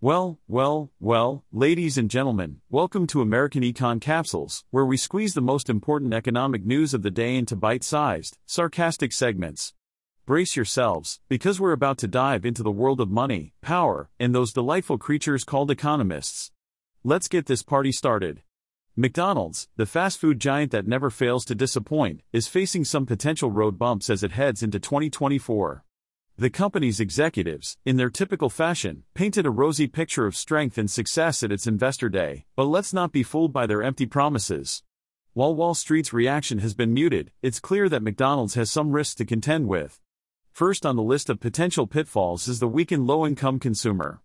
Well, well, well, ladies and gentlemen, welcome to American Econ Capsules, where we squeeze the most important economic news of the day into bite sized, sarcastic segments. Brace yourselves, because we're about to dive into the world of money, power, and those delightful creatures called economists. Let's get this party started. McDonald's, the fast food giant that never fails to disappoint, is facing some potential road bumps as it heads into 2024. The company's executives, in their typical fashion, painted a rosy picture of strength and success at its investor day, but let's not be fooled by their empty promises. While Wall Street's reaction has been muted, it's clear that McDonald's has some risks to contend with. First on the list of potential pitfalls is the weakened low income consumer.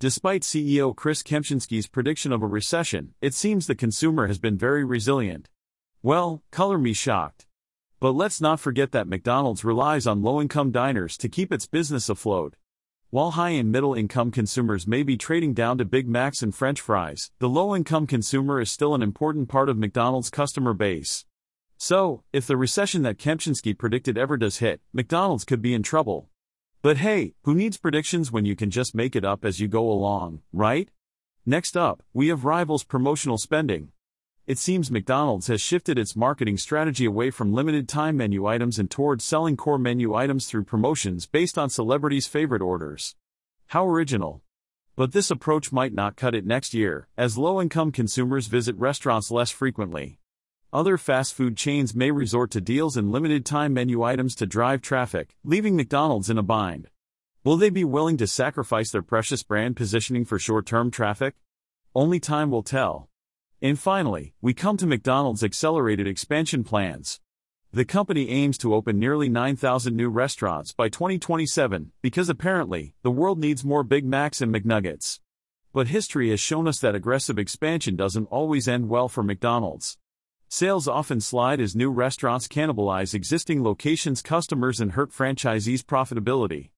Despite CEO Chris Kempczinski's prediction of a recession, it seems the consumer has been very resilient. Well, color me shocked. But let's not forget that McDonald's relies on low income diners to keep its business afloat. While high and middle income consumers may be trading down to Big Macs and French fries, the low income consumer is still an important part of McDonald's customer base. So, if the recession that Kempczinski predicted ever does hit, McDonald's could be in trouble. But hey, who needs predictions when you can just make it up as you go along, right? Next up, we have Rivals promotional spending. It seems McDonald's has shifted its marketing strategy away from limited time menu items and towards selling core menu items through promotions based on celebrities' favorite orders. How original! But this approach might not cut it next year, as low income consumers visit restaurants less frequently. Other fast food chains may resort to deals and limited time menu items to drive traffic, leaving McDonald's in a bind. Will they be willing to sacrifice their precious brand positioning for short term traffic? Only time will tell. And finally, we come to McDonald's accelerated expansion plans. The company aims to open nearly 9,000 new restaurants by 2027 because apparently, the world needs more Big Macs and McNuggets. But history has shown us that aggressive expansion doesn't always end well for McDonald's. Sales often slide as new restaurants cannibalize existing locations' customers and hurt franchisees' profitability.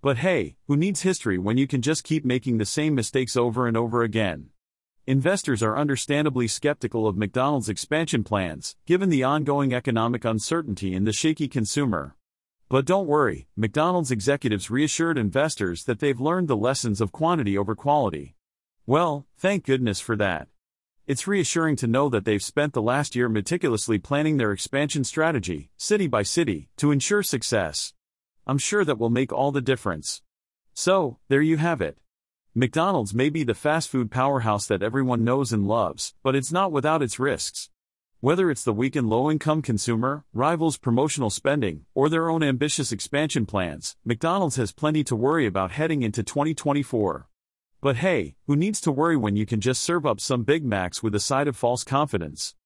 But hey, who needs history when you can just keep making the same mistakes over and over again? Investors are understandably skeptical of McDonald's expansion plans, given the ongoing economic uncertainty and the shaky consumer. But don't worry, McDonald's executives reassured investors that they've learned the lessons of quantity over quality. Well, thank goodness for that. It's reassuring to know that they've spent the last year meticulously planning their expansion strategy, city by city, to ensure success. I'm sure that will make all the difference. So, there you have it. McDonald's may be the fast food powerhouse that everyone knows and loves, but it's not without its risks. Whether it's the weakened low income consumer, rivals' promotional spending, or their own ambitious expansion plans, McDonald's has plenty to worry about heading into 2024. But hey, who needs to worry when you can just serve up some Big Macs with a side of false confidence?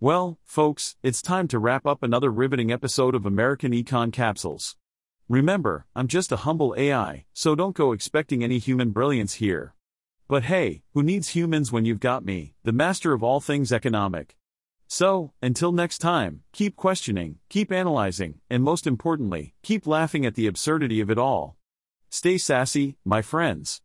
Well, folks, it's time to wrap up another riveting episode of American Econ Capsules. Remember, I'm just a humble AI, so don't go expecting any human brilliance here. But hey, who needs humans when you've got me, the master of all things economic? So, until next time, keep questioning, keep analyzing, and most importantly, keep laughing at the absurdity of it all. Stay sassy, my friends.